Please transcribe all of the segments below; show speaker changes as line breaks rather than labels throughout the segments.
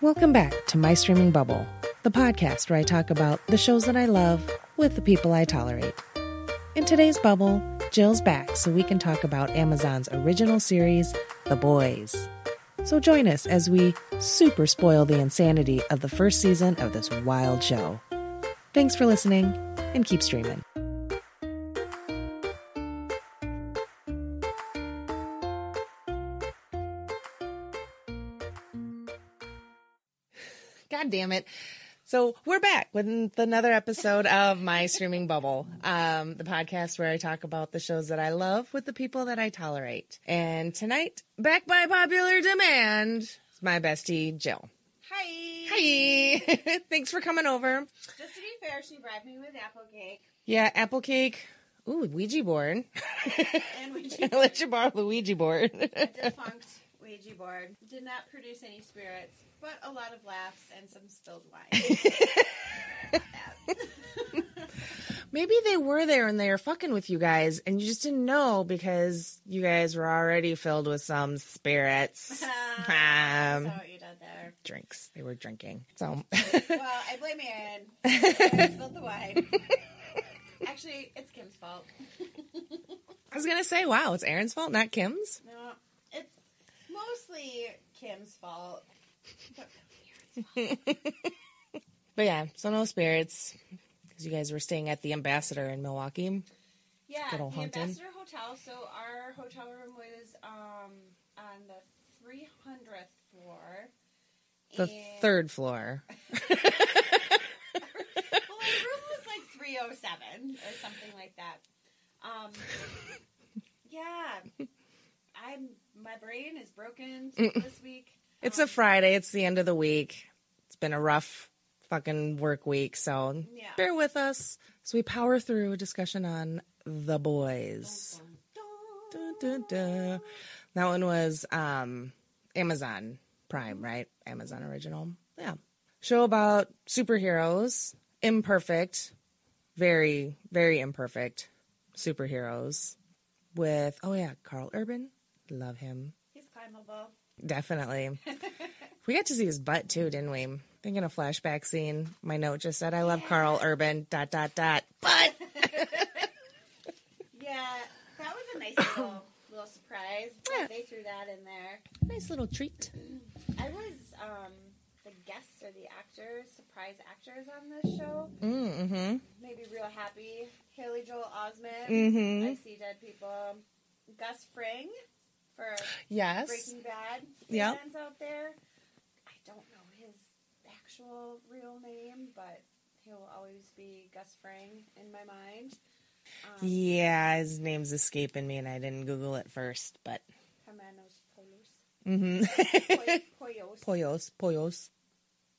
Welcome back to My Streaming Bubble, the podcast where I talk about the shows that I love with the people I tolerate. In today's bubble, Jill's back so we can talk about Amazon's original series, The Boys. So join us as we super spoil the insanity of the first season of this wild show. Thanks for listening and keep streaming. Damn it. So we're back with another episode of My Streaming Bubble, um, the podcast where I talk about the shows that I love with the people that I tolerate. And tonight, back by popular demand, is my bestie Jill.
Hi.
Hi. Thanks for coming over.
Just to be fair, she bribed me with apple cake
Yeah, apple cake. Ooh, Ouija board.
and Ouija
I let you borrow the Ouija board.
a defunct Ouija board. Did not produce any spirits, but a lot of laughs and some spilled wine.
Maybe they were there and they were fucking with you guys and you just didn't know because you guys were already filled with some spirits. Um,
what you did there.
drinks. They were drinking. So
Well, I blame Aaron. Aaron spilled the wine. Actually, it's Kim's fault.
I was gonna say, wow, it's Aaron's fault, not Kim's.
No, it's mostly Kim's fault. But really Aaron's fault.
But yeah, so no spirits because you guys were staying at the Ambassador in Milwaukee.
Yeah, the
Haunted.
Ambassador Hotel. So our hotel room was um, on the 300th floor.
The
And-
third floor.
Well, my room was like 307 or something like that. Um, yeah, I'm my brain is broken this week.
It's a Friday. It's the end of the week. It's been a rough fucking work week, so
Yeah.
bear with us. as we power through a discussion on The Boys.
Dun,
dun, dun. That one was um, Amazon Prime, right? Amazon original. Yeah. Show about superheroes, imperfect, very, very imperfect superheroes with, oh yeah, Karl Urban. Love him.
He's climbable.
Definitely. we got to see his butt too, didn't we? Thinking a flashback scene. My note just said, I love Karl Urban, dot, dot, dot. butt.
Yeah, that was a nice little little surprise.
Yeah.
They threw that in there.
nice little treat.
I was um, the guests or the actors, surprise actors on this show.
Mm-hmm.
Made me real happy. Haley Joel Osment.
Mm-hmm.
I see dead people. Gus Fring for
Yes.
Breaking Bad
Yep.
fans out there. I don't know his actual real name, but he'll always be Gus Fring in my mind. Um,
Yeah, his name's escaping me and I didn't Google it first, but.
Hermanos Polos.
Mm-hmm.
Poyos.
Poyos, Poyos.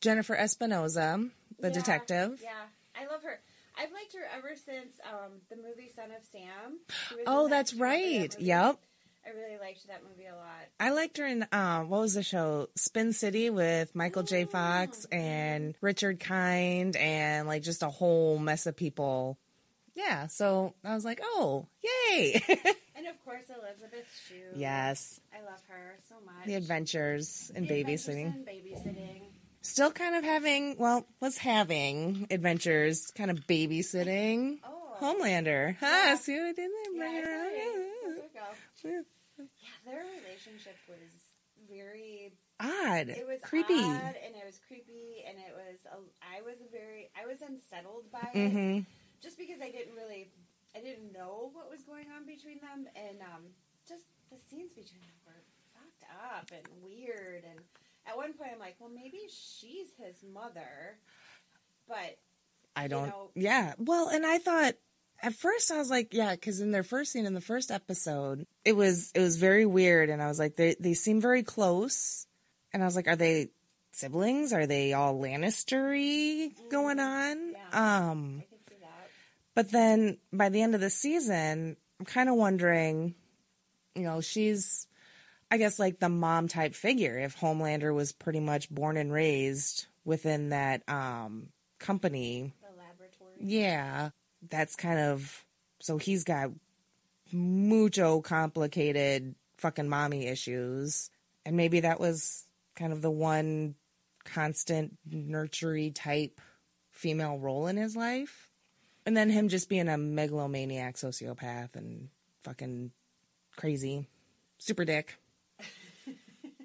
Jennifer Espinoza, the
Yeah,
detective.
Yeah, I love her. I've liked her ever since um, the movie Son of Sam. She was in
Oh, that's
that
right.
movie?
Yep.
I really liked that movie a lot.
I liked her in um, what was the show? Spin City with Michael J. Fox and Richard Kind and like just a whole mess of people. Yeah, so I was like, oh, yay!
And of course, Elizabeth Shue.
yes,
I love her so much.
the adventures in
The adventures
babysitting.
in babysitting.
Still kind of having, well, was having adventures, kind of babysitting.
Oh.
Homelander. Huh,
Yeah.
see what I did there?
Yeah,
Bring it around.
sorry. Full circle.
Yeah.
Their relationship was very.
Odd.
It was
creepy.
odd, and it was creepy, and it was. A, I was very. I was unsettled by it,
Mm-hmm.
just because I didn't really. I didn't know what was going on between them, and um, just the scenes between them were fucked up and weird. And at one point, I'm like, well, maybe she's his mother, but
I don't.
know-
yeah. Well, and I thought at first I was like, yeah, because in their first scene in the first episode, it was it was very weird, and I was like, they they seem very close, and I was like, are they siblings? Are they all Lannistery going on?
yeah.
Um,
I can see that.
but then by the end of the season, I'm kind of wondering, you know, she's. I guess like the mom type figure if Homelander was pretty much born and raised within that um company
The laboratory.
yeah, that's kind of so he's got mucho complicated fucking mommy issues, and maybe that was kind of the one constant nurtury type female role in his life. And then him just being a megalomaniac sociopath and fucking crazy. Super dick.
Super dick.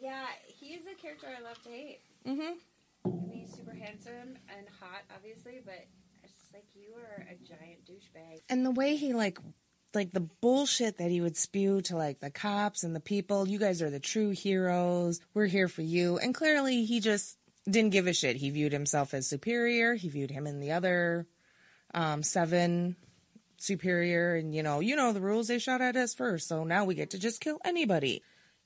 Yeah, he's a character I love to hate.
Mm-hmm.
I mean, he's super handsome and hot, obviously, but like you are a giant douchebag.
And the way he like like the bullshit that he would spew to like the cops and the people, you guys are the true heroes. We're here for you. And clearly he just didn't give a shit. He viewed himself as superior. He viewed him and the other um, seven superior and you know, you know the rules they shot at us first. So now we get to just kill anybody.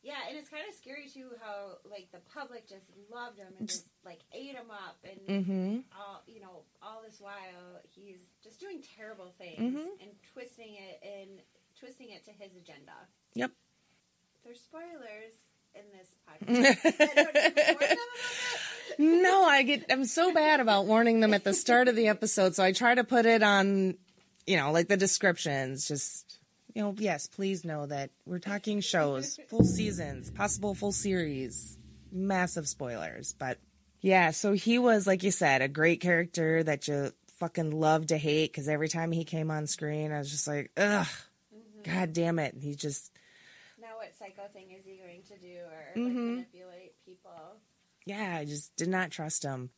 Yeah, and it's kind of scary too how like the public just loved him and just like ate him up and
Mhm.
all you know all this while he's just doing terrible things
Mhm.
and twisting it and twisting it to his agenda.
Yep.
There's spoilers in this podcast. I don't need to warn them about that.
no, I get I'm so bad about warning them at the start of the episode, so I try to put it on, you know, like the descriptions. Just you know, yes, please know that we're talking shows, full seasons, possible full series, massive spoilers, but yeah. So he was, like you said, a great character that you fucking love to hate because every time he came on screen, I was just like, ugh, god damn it. He just
Now, what psycho thing is he going to do or
Mhm.
like, manipulate people?
yeah, I just did not trust him.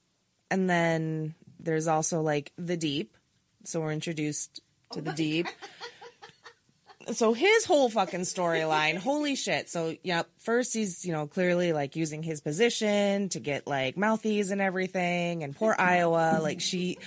And then there's also like the deep. So we're introduced to the deep. So his whole fucking storyline, holy shit. So, yep, first he's, you know, clearly like using his position to get like mouthies and everything. And poor Iowa, like she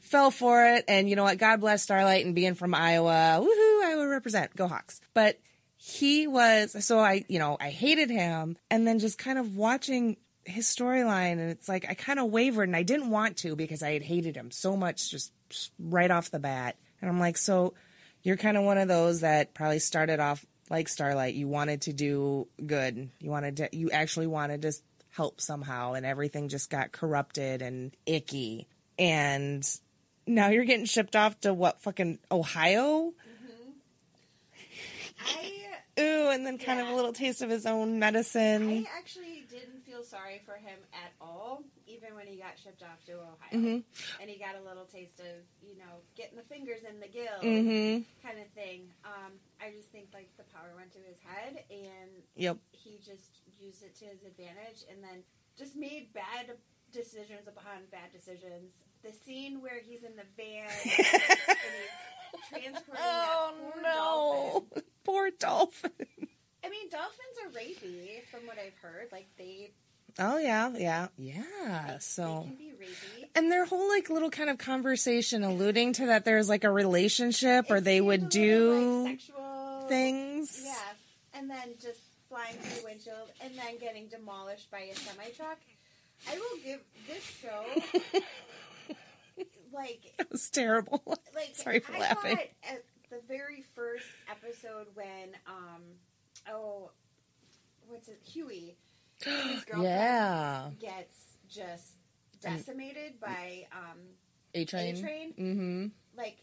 fell for it. And you know what? God bless Starlight and being from Iowa. Woohoo, Iowa represent. Go Hawks. But he was, so I, you know, I hated him. And then just kind of watching his storyline, and it's like I kind of wavered and I didn't want to because I had hated him so much just, just right off the bat. And I'm like, so you're kind of one of those that probably started off like Starlight. You wanted to do good. You wanted to, you actually wanted to help somehow, and everything just got corrupted and icky. And now you're getting shipped off to what fucking Ohio? Mm-hmm.
I
Ooh, and then kind of a little taste of his own medicine.
I actually didn't feel sorry for him at all, even when he got shipped off to Ohio.
Mhm.
And he got a little taste of, you know, getting the fingers in the gills
Mm-hmm.
kind of thing. Um, I just think, like, the power went to his head, and
Yep.
he just used it to his advantage, and then just made bad decisions upon bad decisions. The scene where he's in the van and he's transporting that poor dolphin.
Poor dolphin.
I mean, dolphins are rapey, from what I've heard. Like they,
Oh yeah, yeah, yeah. So
they can be rapey.
and their whole like little kind of conversation alluding to that there's like a relationship or they would do
like, sexual
things.
Yeah, and then just flying through the windshield and then getting demolished by a semi truck. I will give this show like
It was terrible.
like
Sorry for
I
laughing.
at the very first episode when um oh what's it Hughie his girlfriend
yeah.
gets just decimated by um
A train.
A-Train?
Mm-hmm.
like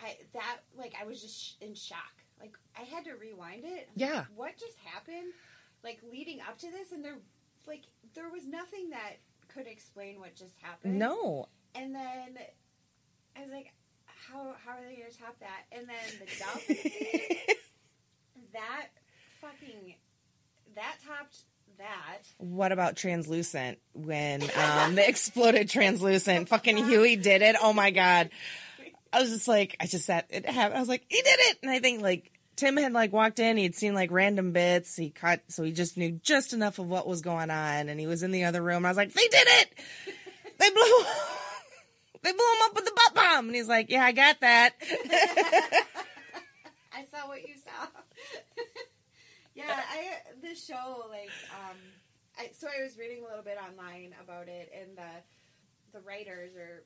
I that like I was just sh- in shock. Like I had to rewind it.
Yeah.
What just happened? Like leading up to this, and there, like there was nothing that could explain what just happened.
No.
And then I was like, how how are they going to top that? And then the dolphin scene, that fucking that topped that.
What about translucent? When um the exploded translucent, fucking Hughie did it. Oh my god. I was just like, I just sat it happened. I was like, he did it. And I think like Tim had like walked in, he'd seen like random bits. He caught, so he just knew just enough of what was going on. And he was in the other room. I was like, they did it. They blew, they blew him up with the butt bomb. And he's like, yeah, I got that.
I saw what you saw. Yeah, I this show like um, I so I was reading a little bit online about it, and the the writers are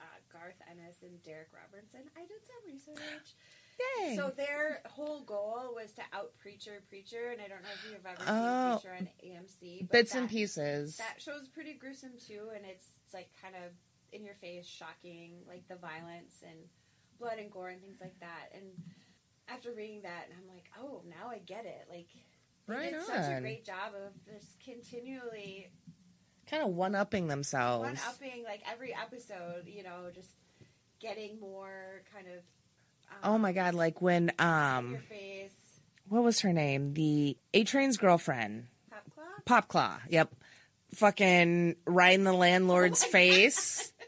uh, Garth Ennis and Darick Robertson. I did some research.
Yay.
So their whole goal was to out Preacher Preacher, and I don't know if you've ever
Oh.
seen Preacher on AMC. But
Bits
that,
and pieces.
That show's pretty gruesome too, and it's like kind of in your face, shocking, like the violence and blood and gore and things like that. And after reading that, and I'm like, oh, now I get it. Like They
Right
did such a great job of just continually
Kind of one upping themselves.
one upping like every episode. You know, just getting more kind of. Um,
Oh my god! Like when um,
your face,
what was her name? The A Train's girlfriend,
pop claw.
Popclaw. Yep, fucking right in the landlord's
Oh
face.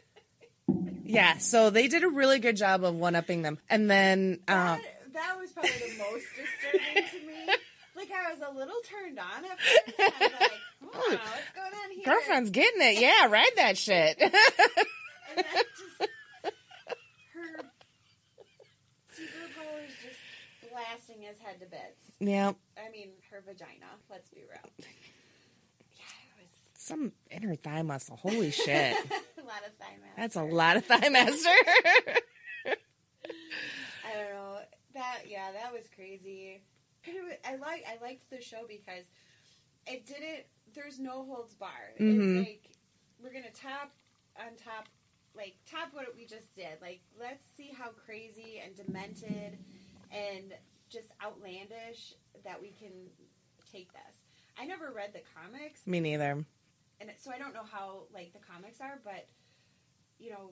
Yeah, so they did a really good job of one upping them, and then um,
That, was probably the most disturbing to me. Like I was a little turned on at first. I was like, "Wow, what's going on here?"
girlfriend's getting it. Yeah, ride that shit.
and then just her superpowers just blasting his head to bits.
yeah,
I mean, her vagina. Let's be real. Yeah, it was...
some inner thigh muscle. Holy shit,
a lot of thigh mass.
that's a lot of thigh master.
I don't know. That yeah, that was crazy. I like I liked the show because it didn't. There's no holds bar.
Mhm.
It's like we're gonna top on top, like top what we just did. Like let's see how crazy and demented and just outlandish that we can take this. I never read the comics,
Me neither.
and so I don't know how like the comics are, but you know,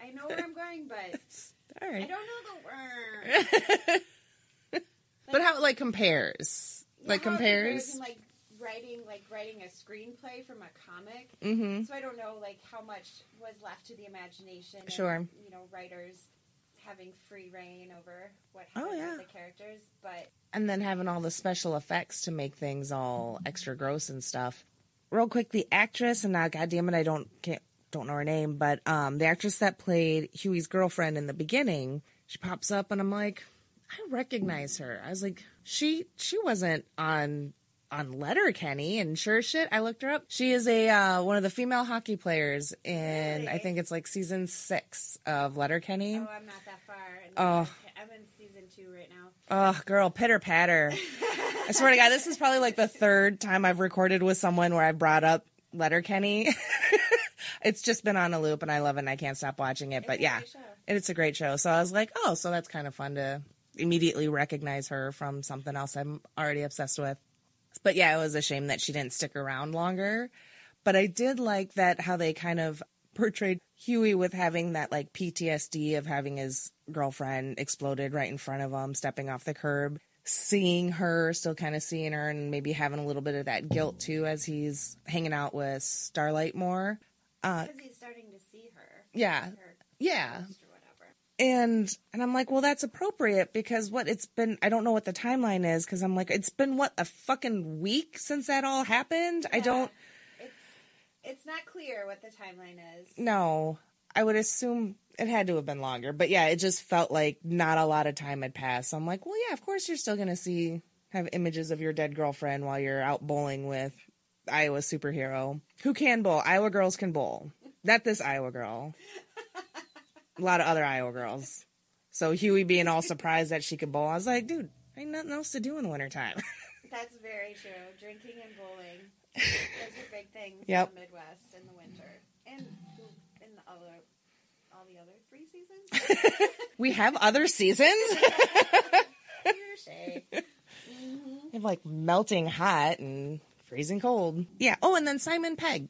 I know where I'm going, but
All
I don't know the word.
but how it like compares? Like
how it
compares?
like writing, like writing a screenplay from a comic.
Mm-hmm.
So I don't know, like how much was left to the imagination. and,
Sure.
you know, writers having free reign over what
Oh, yeah.
with the characters, but
And then having all the special effects to make things all extra gross and stuff. Real quick, the actress, and now, goddamn it, I don't can't don't know her name, but um, the actress that played Hughie's girlfriend in the beginning, she pops up, and I'm like, I recognize her. I was like, she she wasn't on on Letterkenny, and sure shit, I looked her up. She is a uh, one of the female hockey players in I think it's like season six of Letterkenny.
oh, I'm not that far.
Oh.
I'm in season two right now.
Oh, girl, pitter patter. I swear to God, this is probably like the third time I've recorded with someone where I brought up Letterkenny. it's just been on a loop and I love it and I can't stop watching it.
It's
But yeah,
show.
it's a great show. So I was like, oh, so that's kind of fun to immediately recognize her from something else I'm already obsessed with. But yeah, it was a shame that she didn't stick around longer. But I did like that how they kind of portrayed Hughie with having that like PTSD of having his girlfriend exploded right in front of him, stepping off the curb, seeing her, still kind of seeing her, and maybe having a little bit of that guilt too as he's hanging out with Starlight more. Uh,
Because he's starting to see her.
yeah,
Her
yeah
ghost or whatever.
and and I'm like, well, that's appropriate because what it's been. I don't know what the timeline is because I'm like, it's been what a fucking week since that all happened. I don't
It's, it's not clear what the timeline is.
No, I would assume it had to have been longer, but yeah, it just felt like not a lot of time had passed. So I'm like, well, yeah, of course you're still gonna see have images of your dead girlfriend while you're out bowling with Iowa superhero who can bowl. Iowa girls can bowl. Not this Iowa girl. A lot of other Iowa girls. So Hughie being all surprised that she could bowl, I was like, dude, ain't nothing else to do in the wintertime.
That's very true. Drinking and bowling. Those are big things
Yep.
in the Midwest in the winter. And in the other all the other three seasons.
we have other seasons.
Touche. hmm
We have like melting hot and freezing cold. Yeah. Oh, and then Simon Pegg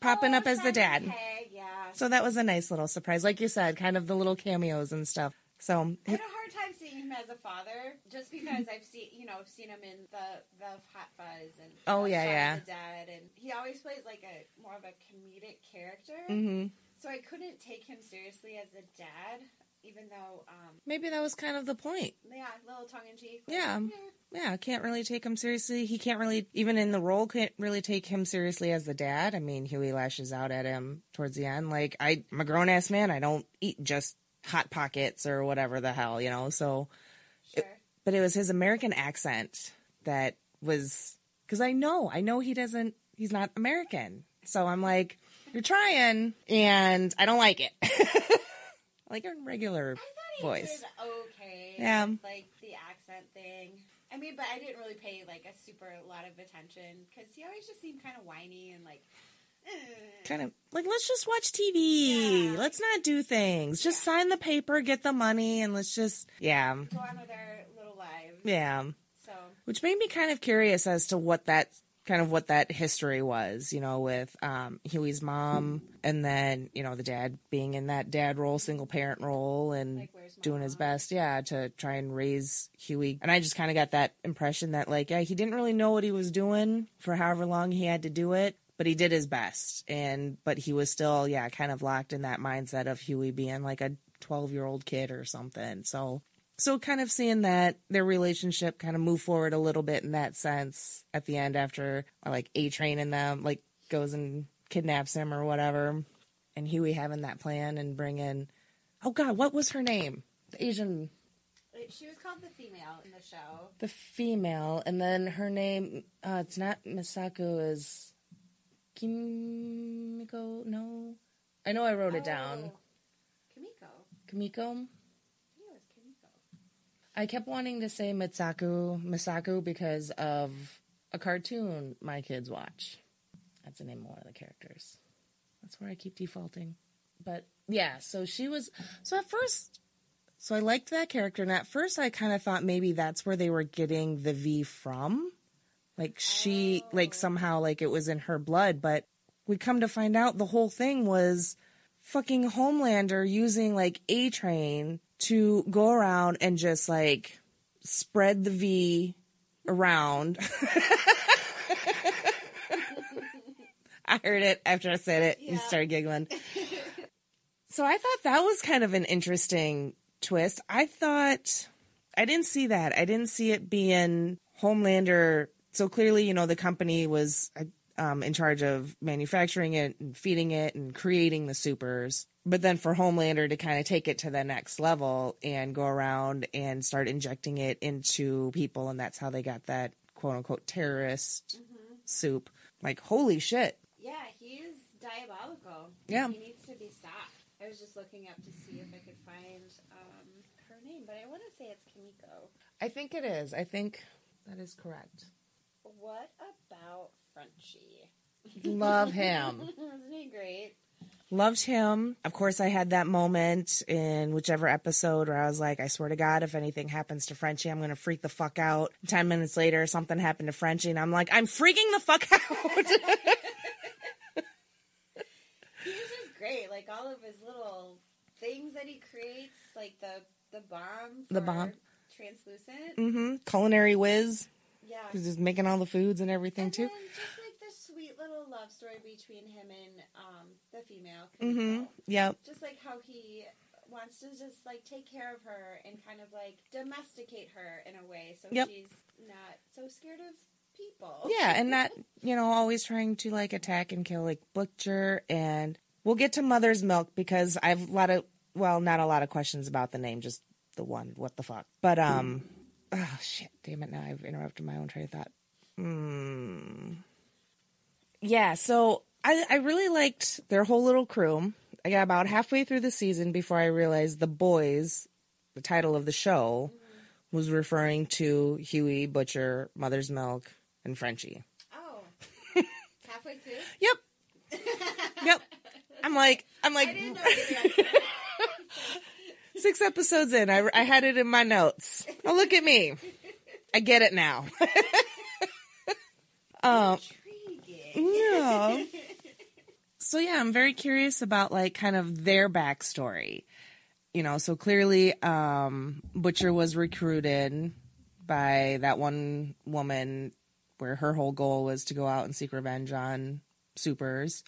popping
Oh,
up as the dad.
Pegg, yeah.
So that was a nice little surprise. Like you said, kind of the little cameos and stuff. So
I had a hard time seeing him as a father, just because I've seen, you know, I've seen him in the the Hot Fuzz and
Oh, yeah, yeah.
the Dead, and he always plays like a more of a comedic character.
hmm
So I couldn't take him seriously as a dad, even though, um,
maybe that was kind of the point.
yeah, a little tongue in cheek.
Yeah. Yeah, can't really take him seriously. He can't really, even in the role, can't really take him seriously as the dad. I mean, Hughie lashes out at him towards the end. Like, I, I'm a grown ass man. I don't eat just hot pockets or whatever the hell, you know. So,
sure.
but it was his American accent that was because I know, I know he doesn't, he's not American. So I'm like, you're trying, and I don't like it. Like your regular
I thought he
voice.
okay.
Yeah.
like the accent thing. I mean, but I didn't really pay like a super lot of attention because he always just seemed kind of whiny and like. eh.
kind of like let's just watch TV.
Yeah.
Let's not do things. Just sign the paper, get the money, and let's just yeah,
go on with our little lives.
yeah.
So
which made me kind of curious as to what that kind of what that history was, you know, with um, Hughie's mom and then, you know, the dad being in that dad role, single parent role and
Like,
doing his best, yeah, to try and raise Hughie. And I just kind of got that impression that, like, yeah, he didn't really know what he was doing for however long he had to do it. But he did his best, and but he was still, yeah, kind of locked in that mindset of Hughie being like a twelve-year-old kid or something. So so kind of seeing that their relationship kind of move forward a little bit in that sense at the end after like A Train and them like goes and kidnaps him or whatever, and Hughie having that plan and bringing oh god what was her name? The Asian.
She was called the female in the show.
the female and then her name uh, it's not Misako is Kimiko? No. I know I wrote it down.
Oh, Kimiko.
Kimiko
I think it was Kimiko.
I kept wanting to say Mitsaku, Misaku because of a cartoon my kids watch. That's the name of one of the characters. That's where I keep defaulting. But yeah, so she was. So at first, so I liked that character, and at first I kind of thought maybe that's where they were getting the V from. Like she, like somehow, like it was in her blood, but we come to find out the whole thing was fucking Homelander using like A Train to go around and just like spread the V around. I heard it after I said it and
Yeah.
started giggling. so I thought that was kind of an interesting twist. I thought I didn't see that. I didn't see it being Homelander. So clearly, you know, the company was um, in charge of manufacturing it and feeding it and creating the supers. But then for Homelander to kind of take it to the next level and go around and start injecting it into people, and that's how they got that quote unquote terrorist soup. Like, holy shit.
Yeah, he's diabolical.
Yeah.
He needs to be stopped. I was just looking up to see if I could find um, her name, but I want to say it's Kimiko.
I think it is. I think that is correct.
What about Frenchie?
Love him.
Isn't he great?
Loved him. Of course, I had that moment in whichever episode where I was like, I swear to God, if anything happens to Frenchie, I'm going to freak the fuck out. 10 minutes later, something happened to Frenchie, and I'm like, I'm freaking the fuck out.
He's just great. Like all of his little things that he creates, like the the bomb.
The bomb.
Translucent.
Mm hmm. Culinary whiz.
Yeah.
He's just making all the foods and everything,
and
too.
just like the sweet little love story between him and um, the female. Mm-hmm.
Yep.
Just like how he wants to just like take care of her and kind of like domesticate her in a way, so
Yep.
she's not so scared of people.
Yeah, and not, you know, always trying to like attack and kill like Butcher. And we'll get to Mother's Milk because I have a lot of, well, not a lot of questions about the name, just the one. What the fuck? But, um, oh shit, damn it. Now I've interrupted my own train of thought. Hmm. Yeah, so I, I really liked their whole little crew. I got about halfway through the season before I realized the boys, the title of the show, was referring to Hughie, Butcher, Mother's Milk, and Frenchie.
Oh. Halfway through.
Yep. Yep. I'm like, I'm like, six episodes in, I, I had it in my notes. Oh, look at me. I get it now. um, yeah. So yeah, I'm very curious about like kind of their backstory. You know, so clearly um Butcher was recruited by that one woman where her whole goal was to go out and seek revenge on supers.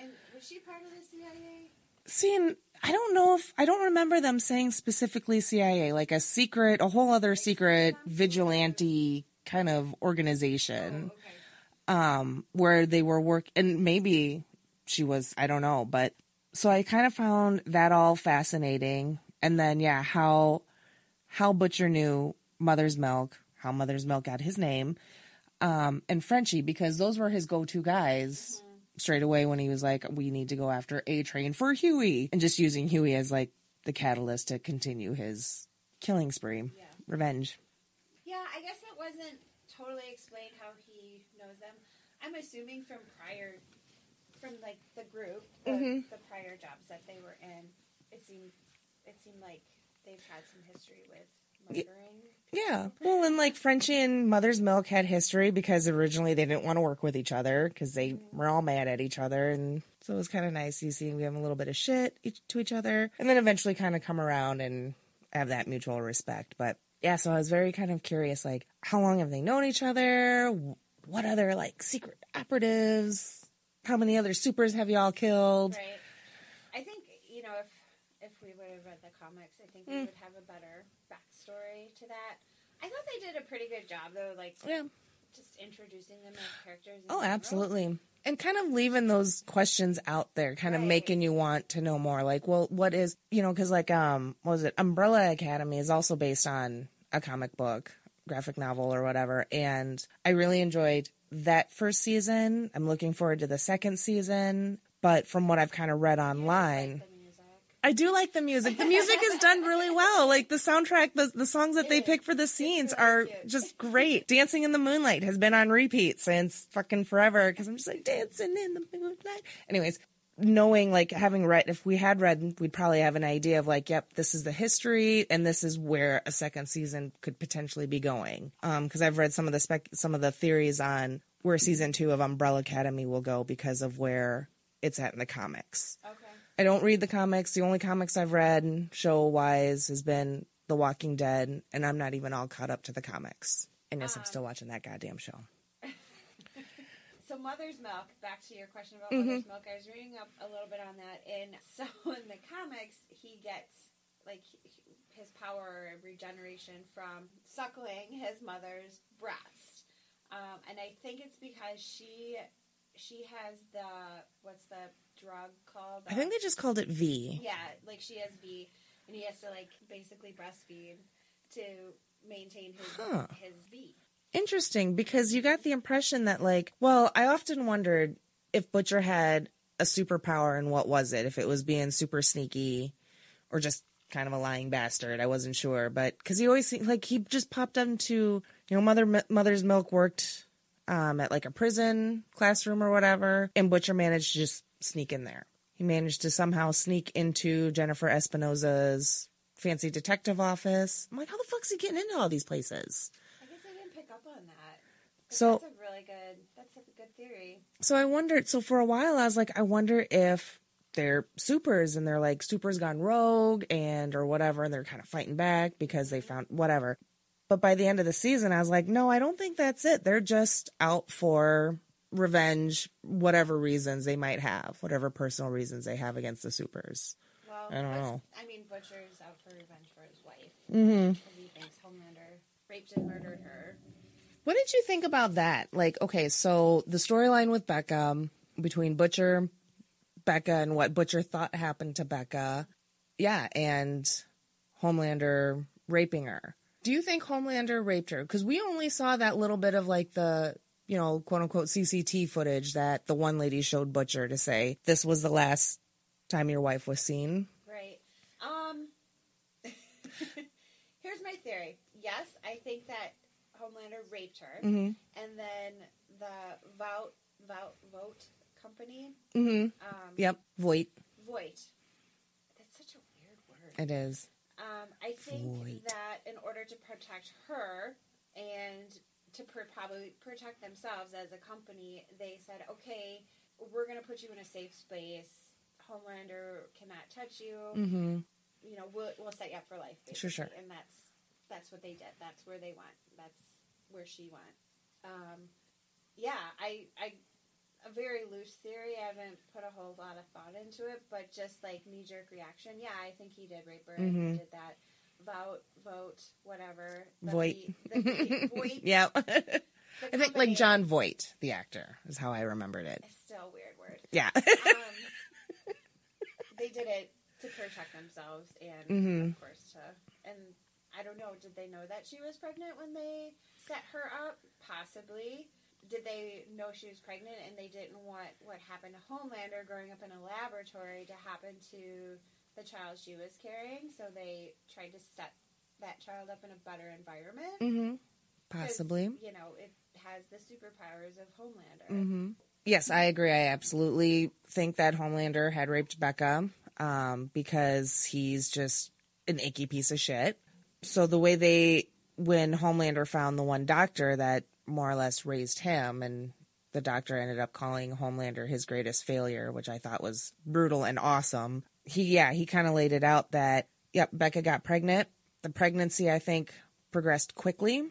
And was she part of the CIA?
Seeing I don't know if I don't remember them saying specifically CIA, like a secret, a whole other secret vigilante kind of organization.
Okay.
um, where they were work, and maybe she was, I don't know, but so I kind of found that all fascinating. And then, yeah, how how Butcher knew Mother's Milk, how Mother's Milk got his name, um, and Frenchie because those were his go-to guys straight away when he was like, "We need to go after A Train for Hughie," and just using Hughie as like the catalyst to continue his killing spree,
Yeah.
revenge.
Yeah, I guess it wasn't totally explained how he knows them. I'm assuming from prior, from like the group, the,
Mhm.
the prior jobs that they were in, it seemed it seemed like they've had some history with murdering.
Yeah. Well, and like Frenchie and Mother's Milk had history because originally they didn't want to work with each other because they were all mad at each other. And so it was kind of nice. You see, we have a little bit of shit each, to each other and then eventually kind of come around and have that mutual respect. But yeah, so I was very kind of curious like, how long have they known each other? What other like secret operatives? How many other supers have y'all killed?
Right. I think you know if if we would have read the comics, I think we
Mm.
would have a better backstory to that. I thought they did a pretty good job though, like
Yeah.
just introducing them as characters.
Oh, absolutely. And kind of leaving those questions out there, kind of making you want to know more. Like, well, what is, you know, because like, um, what was it? Umbrella Academy is also based on a comic book, graphic novel, or whatever. And I really enjoyed that first season. I'm looking forward to the second season. But from what I've kind of read online,
just like the music.
I do like the music. The music is done really well. Like the soundtrack, the the songs that they pick for the scenes are just great. Dancing in the Moonlight has been on repeat since fucking forever because I'm just like dancing in the moonlight. Anyways, knowing like having read, if we had read, we'd probably have an idea of like, yep, this is the history and this is where a second season could potentially be going. Um, because I've read some of the spec, some of the theories on where season two of Umbrella Academy will go because of where it's at in the comics.
Okay.
I don't read the comics. The only comics I've read show wise has been The Walking Dead, and I'm not even all caught up to the comics. And yes, I'm still watching that goddamn show.
So Mother's Milk. Back to your question about
Mm-hmm.
Mother's Milk. I was reading up a little bit on that, and so in the comics, he gets like his power of regeneration from suckling his mother's breast, um, and I think it's because she she has the what's the drug called?
I think they just called it V.
yeah, like she has V, and he has to like basically breastfeed to maintain his
Huh.
his V.
Interesting, because you got the impression that, like, well, I often wondered if Butcher had a superpower and what was it? If it was being super sneaky or just kind of a lying bastard. I wasn't sure, but because he always seemed like he just popped into, you know, Mother Mother's Milk worked um, at like a prison classroom or whatever, and Butcher managed to just sneak in there. He managed to somehow sneak into Jennifer Espinoza's fancy detective office. I'm like, how the fuck's he getting into all these places?
I guess I didn't pick up on that.
So-
that's a really good. That's a good theory.
So I wondered. So for a while, I was like, I wonder if they're supers and they're like supers gone rogue and or whatever, and they're kind of fighting back because they mm-hmm. found whatever. But by the end of the season, I was like, no, I don't think that's it. They're just out for revenge, whatever reasons they might have, whatever personal reasons they have against the supers.
Well,
I don't know.
I mean, Butcher's out for revenge for his wife.
Mm-hmm.
He thinks Homelander raped and murdered her.
What did you think about that? Like, okay, so the storyline with Becca between Butcher, Becca, and what Butcher thought happened to Becca, yeah, and Homelander raping her. Do you think Homelander raped her? Because we only saw that little bit of like the, you know, quote unquote CCT footage that the one lady showed Butcher to say this was the last time your wife was seen.
Right. Um. here's my theory. Yes, I think that Homelander raped her,
Mm-hmm.
and then the Vout Vout Vote company.
Mm-hmm.
Um,
Yep. Voight.
Voight. That's such a weird word.
It is.
Um, I think
Void.
that in order to protect her and to pr- probably protect themselves as a company, they said, "Okay, we're going to put you in a safe space. Homelander cannot touch you.
Mm-hmm.
You know, we'll, we'll set you up for life,
Sure,
basically."
sure.
And that's that's what they did. That's where they went. That's where she went. Um, yeah, I I a very loose theory. I haven't put a whole lot of thought into it, but just like knee jerk reaction, yeah, I think he did rape her. and
Mhm.
He did that. Vote, vote, whatever. The
Voight.
V- the Voight.
yeah. I think like Jon Voight, the actor, is how I remembered it. it.
is still a weird word.
Yeah.
Um, they did it to protect themselves and,
Mhm.
of course, to and I don't know. Did they know that she was pregnant when they set her up? Possibly. Did they know she was pregnant and they didn't want what happened to Homelander growing up in a laboratory to happen to the child she was carrying? So they tried to set that child up in a better environment.
mm-hmm. Possibly.
You know, it has the superpowers of Homelander.
Mm-hmm. Yes, I agree. I absolutely think that Homelander had raped Becca um, because he's just an icky piece of shit. so the way they when Homelander found the one doctor that more or less raised him and the doctor ended up calling Homelander his greatest failure, which I thought was brutal and awesome. He yeah, he kind of laid it out that yep, Becca got pregnant. The pregnancy I think progressed quickly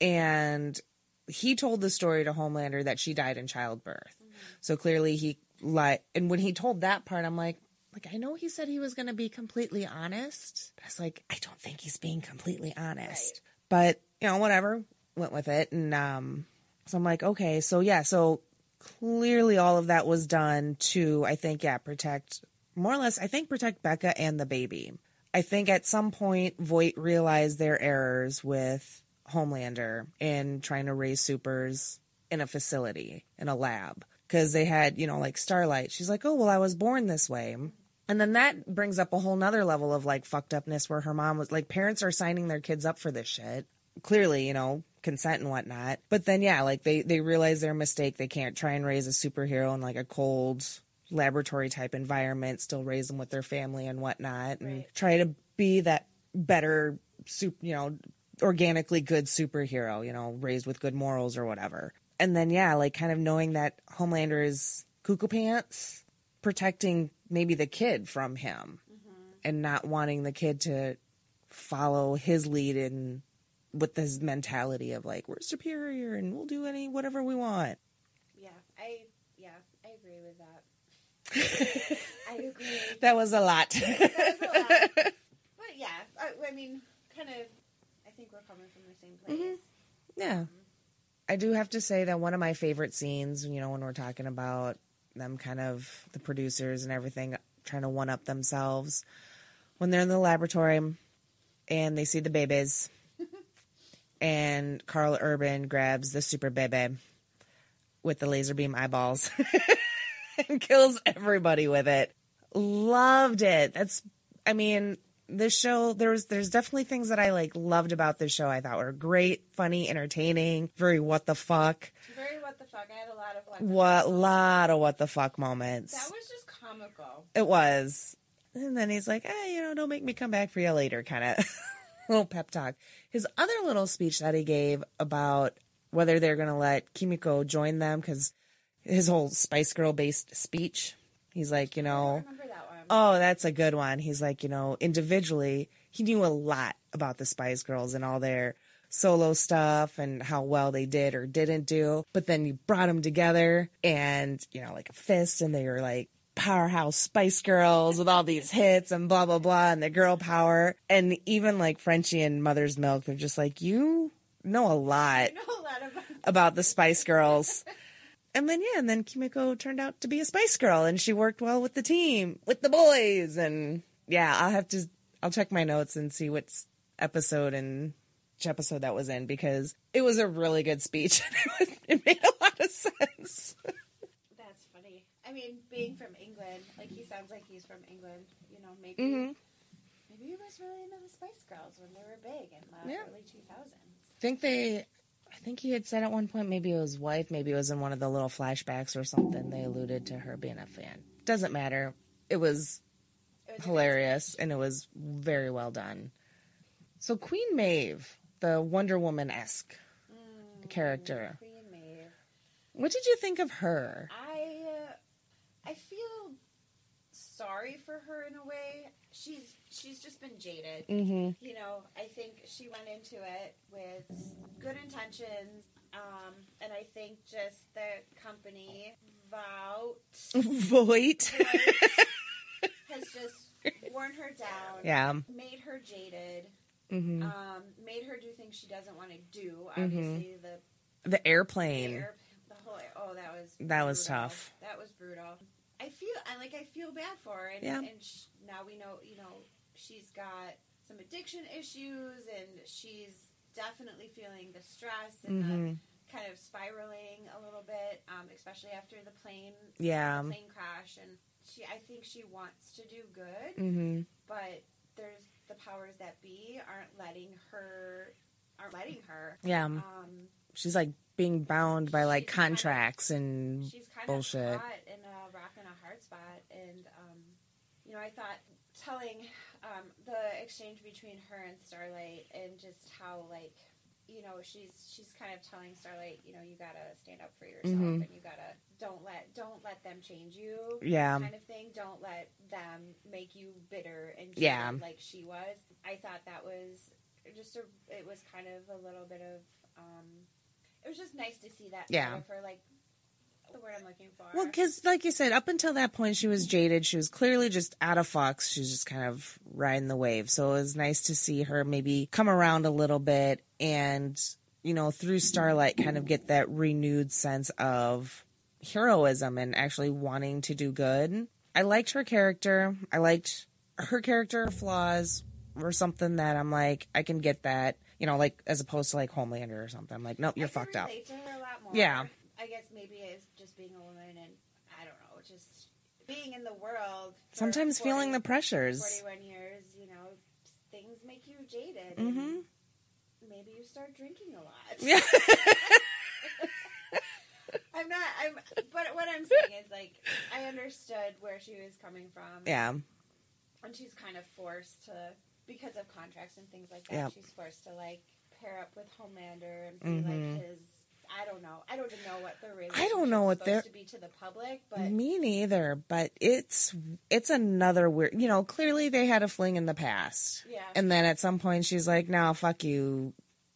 and he told the story to Homelander that she died in childbirth. So clearly he like and when he told that part I'm like like I know he said he was going to be completely honest. But I was like I don't think he's being completely honest. But, you know, whatever, went with it and um so I'm like okay, so yeah, so clearly all of that was done to I think yeah, protect more or less I think protect Becca and the baby. I think at some point Voight realized their errors with Homelander in trying to raise supers in a facility, in a lab. Because they had, you know, like Starlight. She's like, oh, well, I was born this way. And then that brings up a whole nother level of like fucked upness where her mom was like, parents are signing their kids up for this shit. Clearly, you know, consent and whatnot. But then, yeah, like they, they realize their mistake. They can't try and raise a superhero in like a cold laboratory type environment, still raise them with their family and whatnot, and
Right.
try to be that better, soup, you know, organically good superhero, you know, raised with good morals or whatever. And then, yeah, like kind of knowing that Homelander is cuckoo pants, protecting maybe the kid from him mm-hmm. and not wanting the kid to follow his lead in with this mentality of like, we're superior and we'll do any, whatever we want.
Yeah, I yeah, I agree with that. I agree.
That was a lot.
That was a lot. But yeah, I, I mean, kind of. I think we're coming from the same place. Mm-hmm.
Yeah. Um, I do have to say that one of my favorite scenes, you know, when we're talking about them kind of the producers and everything trying to one up themselves, when they're in the laboratory and they see the babies and Karl Urban grabs the super baby with the laser beam eyeballs and kills everybody with it. Loved it. That's, I mean, this show there was there's definitely things that I like loved about this show. I thought were great, funny, entertaining, very what the fuck.
Very what the fuck. I had a lot of like.
What lot of what the fuck moments.
That was just comical.
it was. And then he's like, "Hey, you know, don't make me come back for you later," kind of little pep talk. His other little speech that he gave about whether they're going to let Kimiko join them cuz his whole Spice Girl based speech. He's like, you know,
that one.
Oh, that's a good one. He's like, you know, individually, he knew a lot about the Spice Girls and all their solo stuff and how well they did or didn't do. But then you brought them together and, you know, like a fist and they were like powerhouse Spice Girls with all these hits and blah, blah, blah, and the girl power. And even like Frenchie and Mother's Milk, they're just like, you know a lot
know a lot about.
about the Spice Girls. And then yeah, and then Kimiko turned out to be a Spice Girl and she worked well with the team, with the boys and yeah, I'll have to I'll check my notes and see what episode and which episode that was in because it was a really good speech and it, made a lot of sense.
That's funny. I mean, being from England, like he sounds like he's from England. You know, maybe
Mhm.
maybe he was really into the Spice Girls when they were big in the
Yeah.
early two thousands.
I think they I think he had said at one point maybe it was wife, maybe it was in one of the little flashbacks or something they alluded to her being a fan. Doesn't matter. It was hilarious and it was very well done. So Queen Maeve, the Wonder Woman esque character,
Queen Maeve.
what did you think of her?
I uh, I feel sorry for her in a way. She's she's just been jaded.
Mm-hmm.
You know, I think she went into it with good intentions, um, and I think just the company Vout
Voight.
has just worn her down.
yeah.
Made her jaded.
hmm
Um, made her do things she doesn't want to do. Obviously, the
The airplane.
air, the whole oh that was
That was tough.
That was brutal. I feel I like I feel bad for her, and,
Yeah.
and sh- now we know you know she's got some addiction issues, and she's definitely feeling the stress and
hmm
the kind of spiraling a little bit, um, especially after the plane
Yeah.
the plane crash, and she I think she wants to do good,
hmm
but there's the powers that be aren't letting her aren't letting her.
Yeah.
Um,
She's like being bound by like
She's kind of-
contracts and
she's kind
Bullshit.
of in a rock and a hard spot, and um, you know, I thought telling um, the exchange between her and Starlight and just how like you know she's she's kind of telling Starlight, you know, you gotta stand up for yourself
Mhm.
and you gotta don't let don't let them change you.
Yeah.
kind of thing. Don't let them make you bitter and
Yeah.
like she was. I thought that was just a. It was kind of a little bit of. um It was just nice to see that.
Yeah.
her like the word I'm looking for.
Well, because like you said, up until that point, she was jaded. She was clearly just out of Fox. She was just kind of riding the wave. So it was nice to see her maybe come around a little bit and, you know, through Starlight, kind of get that renewed sense of heroism and actually wanting to do good. I liked her character. I liked her character flaws were something that I'm like, I can get that, you know, like as opposed to like Homelander or something. I'm like, nope, you're fucked up.
to her a lot more.
Yeah.
I guess maybe it's just being a woman and I don't know, just being in the world.
Sometimes
40
feeling the pressures.
41 years, you know, things make you jaded.
hmm
maybe you start drinking a lot.
Yeah.
I'm not. I'm. But what I'm saying is, like, I understood where she was coming from.
yeah.
And she's kind of forced to, because of contracts and things like that. She's forced to like pair up with Homelander and be
Mhm.
like his. I don't know. I don't even know what the relationship.
I don't know what
supposed
they're-
to be to the public, but
Me neither, but it's it's another weird. You know, clearly they had a fling in the past,
yeah,
and then at some point she's like, "No, fuck you,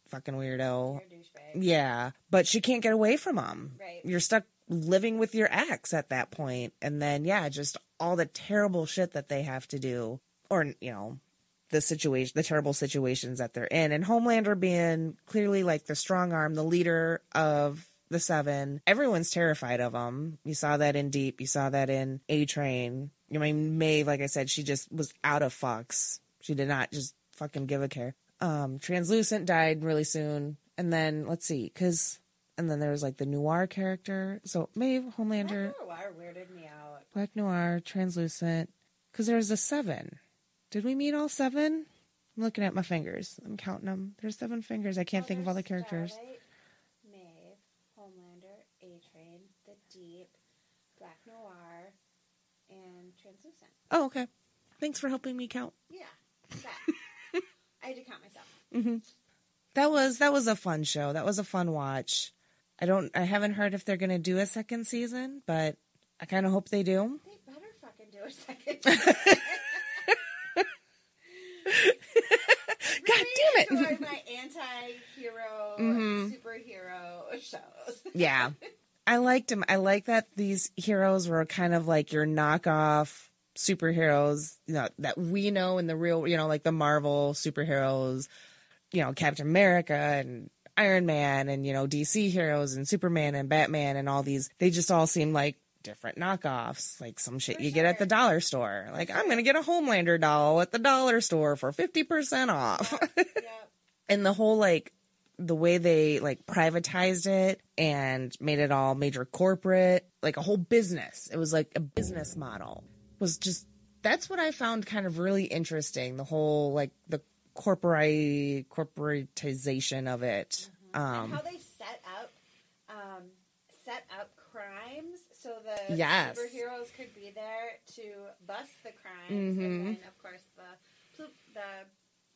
fucking weirdo."
you're a douchebag.
Yeah, but she can't get away from him.
Right.
You're stuck living with your ex at that point, and then yeah, just all the terrible shit that they have to do, or you know, the situation, the terrible situations that they're in, and Homelander being clearly like the strong arm, the leader of the seven. Everyone's terrified of him. You saw that in Deep. You saw that in A Train. I mean, Maeve, like I said, she just was out of fucks. She did not just fucking give a care. Um, Translucent died really soon, and then let's see, because and then there was like the Noir character. So Maeve, Homelander,
Black Noir weirded me out.
Black Noir, Translucent, because there's a seven. Did we meet all seven? I'm looking at my fingers. I'm counting them. There's seven fingers. I can't
Well,
think of all the characters.
Starlight, Maeve, Homelander, A Train, The Deep, Black Noir, and Translucent.
Oh, okay. Thanks for helping me count.
Yeah. I had to count myself.
hmm That was that was a fun show. That was a fun watch. I don't. I haven't heard if they're gonna do a second season, but I kind of hope they do.
They better fucking do a second.
God damn it!
My anti-hero,
Mhm.
superhero shows.
Yeah. I liked them. I like that these heroes were kind of like your knockoff superheroes, you know, that we know in the real, you know, like the Marvel superheroes, you know, Captain America and Iron Man and, you know, DC heroes and Superman and Batman and all these. They just all seem like different knockoffs, like some shit
For
you get at the dollar store. Like, I'm going to get a Homelander doll at the dollar store for 50% off.
yep.
and the whole like the way they like privatized it and made it all major corporate like a whole business it was like a business model was just that's what i found kind of really interesting the whole like the corporate corporatization of it
and
um
how they set up, um, set up crimes so the
Yes.
superheroes could be there to bust the crimes,
Mhm.
and then of course the the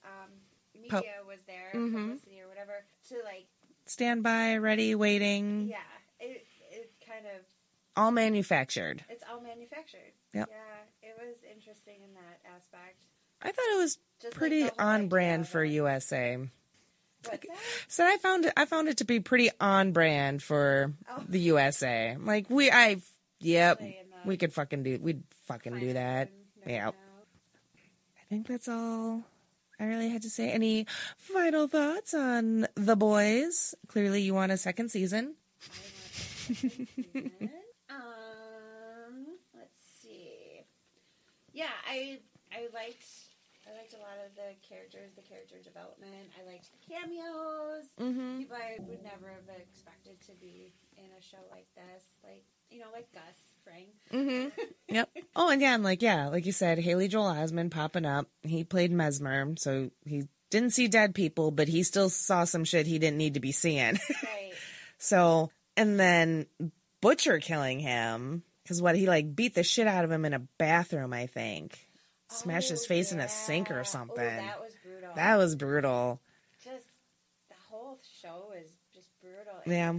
um, media was there,
Mhm.
publicity or whatever, to like
stand by, ready waiting
yeah, it it kind of
all manufactured
it's all manufactured.
Yep.
Yeah, it was interesting in that aspect.
i thought it was
Just
pretty
whole
on brand for usa? So I found it. I found it to be pretty on brand for
Oh.
the USA. Like we, I, yep,
Play in the
we could fucking do. We'd fucking do that. Yeah. I think that's all. I really had to say. Any final thoughts on the boys? Clearly, you want a second season.
A second season. Um, let's see. Yeah, I I liked I liked a lot of the characters, the character development. I liked the cameos.
Mm-hmm.
People I would never have expected to be in a show like this, like you know, like Gus Fring.
Mm-hmm. Yep. Oh, and yeah, and like yeah, like you said, Haley Joel Osment popping up. He played Mesmer, so he didn't see dead people, but he still saw some shit he didn't need to be seeing.
Right.
So, and then Butcher killing him because what he like beat the shit out of him in a bathroom, I think. Smash his
Oh,
face in a sink
yeah.
or
Oh,
something.
that was brutal.
that was brutal.
just the whole show is just brutal.
Yeah.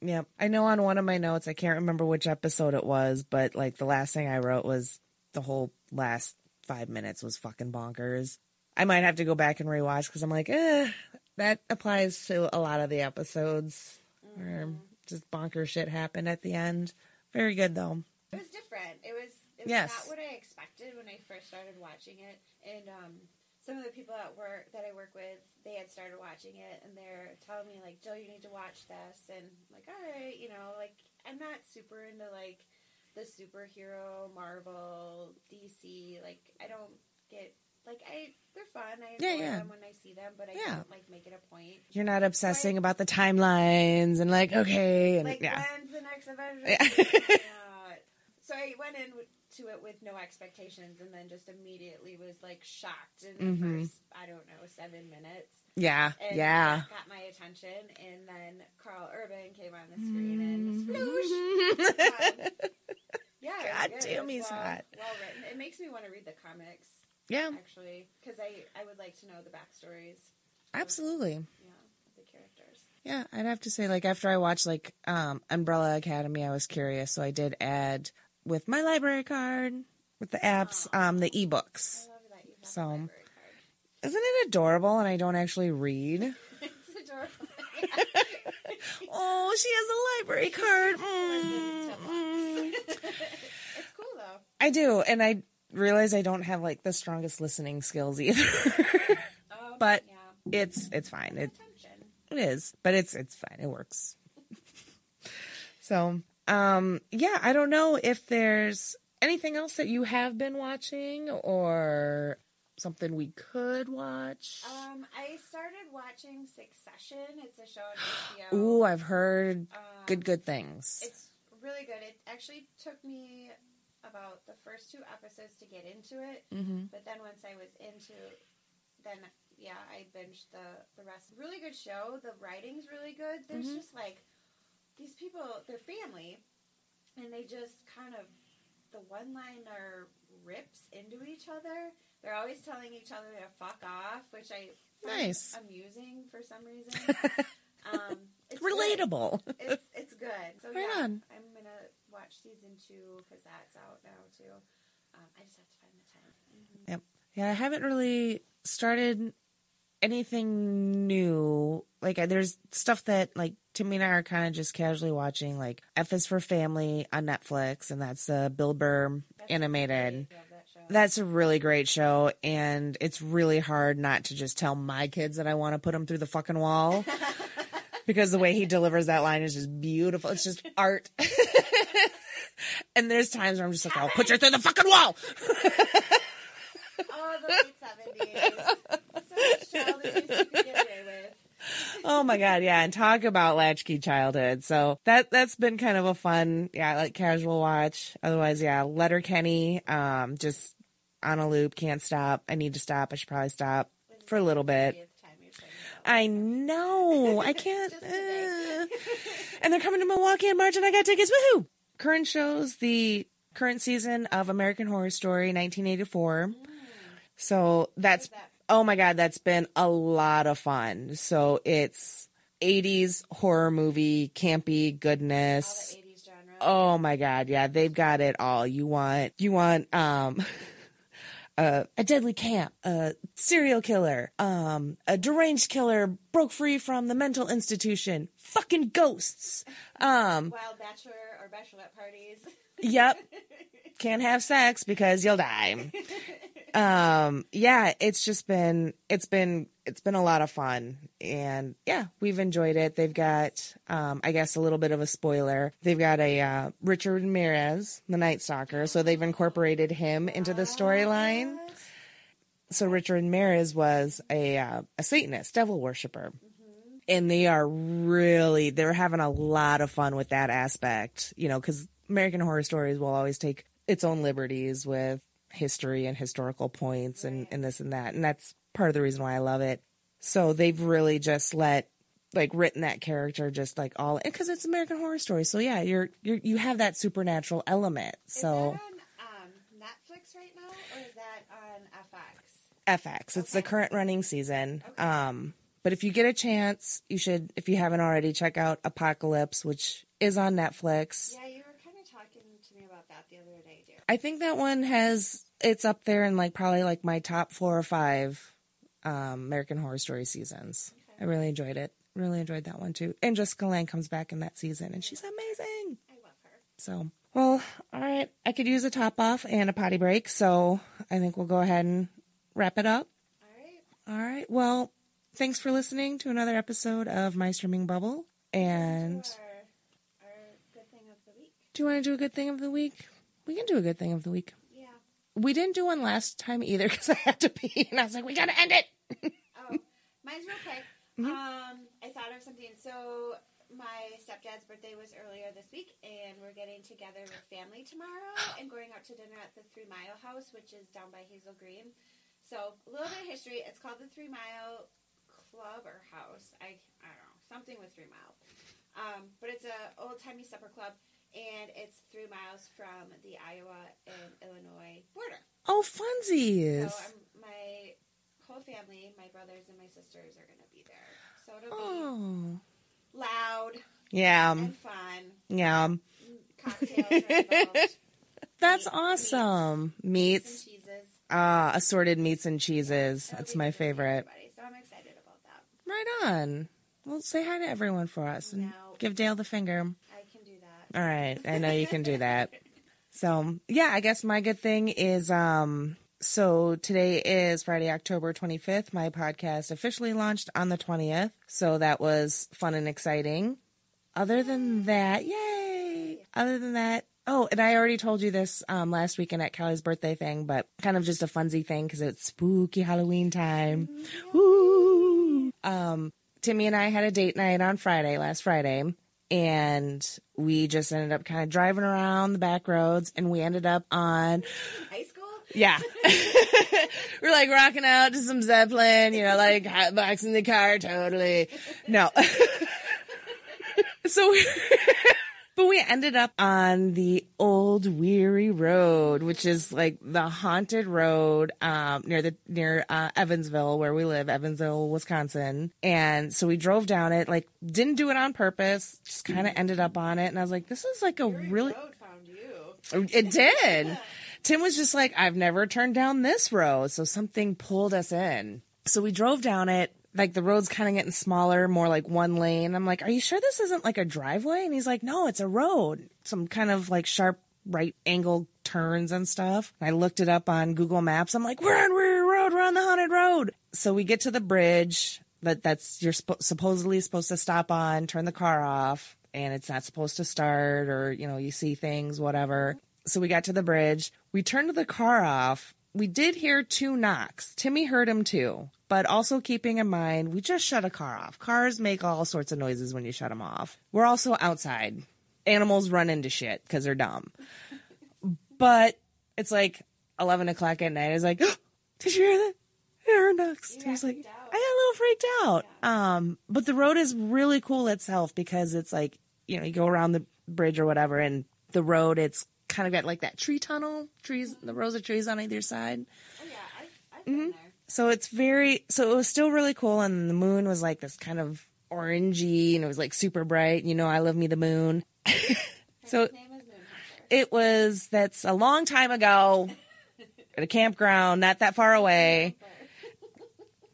Yep. I know on one of my notes, I can't remember which episode it was, but like the last thing I wrote was the whole last five minutes was fucking bonkers. I might have to go back and rewatch because I'm like, eh, that applies to a lot of the episodes where just bonker shit happened at the end. Very good though.
It was different. It was it was
Yes.
not what I expected when I first started watching it. And um, some of the people at work that I work with, they had started watching it, and they're telling me like, "Jill, you need to watch this." And I'm like, all right, you know, like I'm not super into like the superhero Marvel DC. Like I don't get like I they're fun. I
Yeah,
enjoy
yeah.
them when I see them, but I
Yeah.
don't like make it a point.
You're not obsessing about the timelines and like, okay, and
Like
yeah.
when's the next Avengers?
Yeah.
Yeah. So I went in with- to it with no expectations, and then just immediately was like shocked in the
Mhm.
first I don't know seven minutes.
Yeah,
And
yeah.
got my attention, and then Karl Urban came on the screen and
Mm-hmm.
sploosh. Um, yeah,
God damn, he's
well,
hot.
Well written. It makes me want to read the comics
yeah,
actually, because I I would like to know the backstories.
absolutely.
Yeah, the characters.
Yeah, I'd have to say, like, after I watched, like, um, Umbrella Academy, I was curious, so I did add with my library card, with the apps, um, the ebooks.
I love that you have
So-. Isn't it adorable? And I don't actually read.
It's adorable.
Oh, she has a library card. Mm, mm.
it's cool though.
I do, and I realize I don't have like the strongest listening skills either.
Um,
But-
yeah,
it's it's fine. It. It is, but it's it's fine. It works. so, um, yeah, I don't know if there's anything else that you have been watching or something we could watch.
Um, I started watching Succession. It's a show on HBO.
Ooh, I've heard
Um,
good good things.
It's really good. It actually took me about the first two episodes to get into it,
Mm-hmm.
but then once I was into, then yeah, I binged the the rest. Really good show. The writing's really good. There's
Mhm.
just like these people, they're family, and they just kind of the one liner rips into each other. They're always telling each other to fuck off, which I find
Nice.
amusing for some reason. um, it's good.
Relatable.
It's it's good. So
Right
yeah,
on.
I'm gonna watch season two because that's out now too. Um, I just have to find the time. Mhm.
Yeah, I haven't really started anything new. Like, there's stuff that like Timmy and I are kind of just casually watching, like F is for Family on Netflix, and that's uh, Bill Burr
That's
animated.
that.
That's a really great show, and it's really hard not to just tell my kids that I want to put them through the fucking wall because the way he delivers that line is just beautiful. It's just art. and there's times where I'm just like, I'll put you through the fucking wall.
oh, the late seventies. So much childhood you could get away with.
Oh my god, yeah, and talk about latchkey childhood. So that that's been kind of a fun, yeah, like casual watch. Otherwise, yeah, Letterkenny, um, just on a loop, can't stop. I need to stop. I should probably stop for a little bit.
30th time you're saying that.
I know. I can't. Uh. and they're coming to Milwaukee in March, and I got tickets. Woohoo! Current shows the current season of American Horror Story 1984. So that's
that?
Oh my god, that's been a lot of fun. So it's 80s horror movie, campy goodness.
the eighties genre.
Oh my god, yeah, they've got it all. You want you want um uh, a deadly camp, a serial killer, um a deranged killer broke free from the mental institution, fucking ghosts. Um
Wild bachelor or bachelorette parties.
yep, can't have sex because you'll die. Um yeah, it's just been it's been it's been a lot of fun and yeah, we've enjoyed it. They've got um I guess a little bit of a spoiler. They've got a uh Richard Ramirez, the Night Stalker, so they've incorporated him into the storyline. So Richard Ramirez was a uh, a Satanist, devil worshiper. And they are really they're having a lot of fun with that aspect, you know, cuz American Horror Stories will always take its own liberties with history and historical points and, and this and that. And that's part of the reason why I love it. So they've really just let like written that character just like all because it's American Horror Story. So yeah, you're you're you have that supernatural element.
Is
So
that on um, Netflix right now, or is that on FX?
FX. It's the current running season.
Okay.
Um, but if you get a chance, you should, if you haven't already, check out Apocalypse, which is on Netflix.
Yeah, you were kind of talking to me about that the other day, too.
I think that one has it's up there in like probably like my top four or five um, American Horror Story seasons. I really enjoyed it. Really enjoyed that one too. And Jessica Lange comes back in that season, and she's amazing.
I love her.
So, well, all right. I could use a top off and a potty break, so I think we'll go ahead and wrap it up.
All right.
All right. Well, thanks for listening to another episode of My Streaming Bubble. And
our, our good thing of the week.
do you want to do a good thing of the week? We can do a good thing of the week.
Yeah.
We didn't do one last time either because I had to pee, and I was like, we gotta end it.
Oh, mine's real quick.
Mm-hmm.
Um, I thought of something. So my stepdad's birthday was earlier this week, and we're getting together with family tomorrow and going out to dinner at the Three Mile House, which is down by Hazel Green. So a little bit of history. It's called the Three Mile Club or House. I I don't know something with three mile. Um, but it's a old timey supper club, and it's three miles from the Iowa and Illinois border.
Oh, funsies.
So I'm, my whole family, my brothers and my sisters, are going to be there. So it'll be
oh,
loud
yeah,
and fun.
yeah.
Cocktails.
That's
Meat-
awesome.
Some
Meats,
cheeses.
uh, assorted meats and cheeses.
It'll
That's my
good to see
favorite.
So I'm excited about that.
Right on. Well, say hi to everyone for us and
No.
give Dale the finger.
I can do that.
All right. I know you can do that. So, yeah, I guess my good thing is um so today is Friday, October 25th. My podcast officially launched on the 20th. So that was fun and exciting. Other than that, yay. Other than that, oh, and I already told you this um last weekend at Callie's birthday thing, but kind of just a funsy thing cuz it's spooky Halloween time. Woo! Um Timmy and I had a date night on Friday, last Friday, and we just ended up kind of driving around the back roads and we ended up on
High school?
yeah. We're like rocking out to some Zeppelin, you know, like hot box the car, totally. No. so, we- but we ended up on the old weary road, which is like the haunted road, um, near the, near, uh, Evansville, where we live, Evansville, Wisconsin. And so we drove down it, like didn't do it on purpose, just kind of ended up on it. And I was like, this is like a
Fury
really,
Road found you.
it did. Tim was just like, I've never turned down this road. So something pulled us in. So we drove down it. Like the road's kind of getting smaller, more like one lane. I'm like, Are you sure this isn't like a driveway? And he's like, No, it's a road. Some kind of like sharp right angle turns and stuff. I looked it up on Google Maps. I'm like, We're on Weary Road. We're on the haunted road. So we get to the bridge that that's you're sp- supposedly supposed to stop on, turn the car off, and it's not supposed to start, or you know, you see things, whatever. So we got to the bridge. We turned the car off. We did hear two knocks. Timmy heard them too. But also keeping in mind, we just shut a car off. Cars make all sorts of noises when you shut them off. We're also outside. Animals run into shit because they're dumb. But it's like 11 o'clock at night. I was like, did you hear that? I heard knocks. I was like. I got a little freaked out. Um, but the road is really cool itself because it's like, you know, you go around the bridge or whatever and the road, it's kind of got like that tree tunnel, trees, the rows of trees on either side.
Oh, yeah. I've, I've been
Mm-hmm.
there.
So it's very, so it was still really cool. And the moon was like this kind of orangey and it was like super bright. You know, I love me the moon. so
His name is Moonhunter.
it was, that's a long time ago at a campground, not that far away.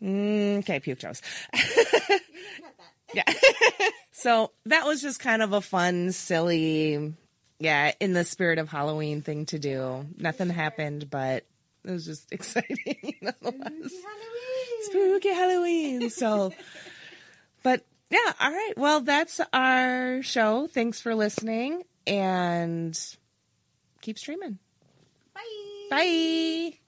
Mm, okay, puke jokes.
You can cut that.
Yeah. so that was just kind of a fun, silly, yeah, in the spirit of Halloween thing to do. Nothing happened, but it was just exciting nonetheless.
Halloween.
Spooky Halloween. So, but yeah, all right. Well, that's our show. Thanks for listening and keep streaming.
Bye.
Bye.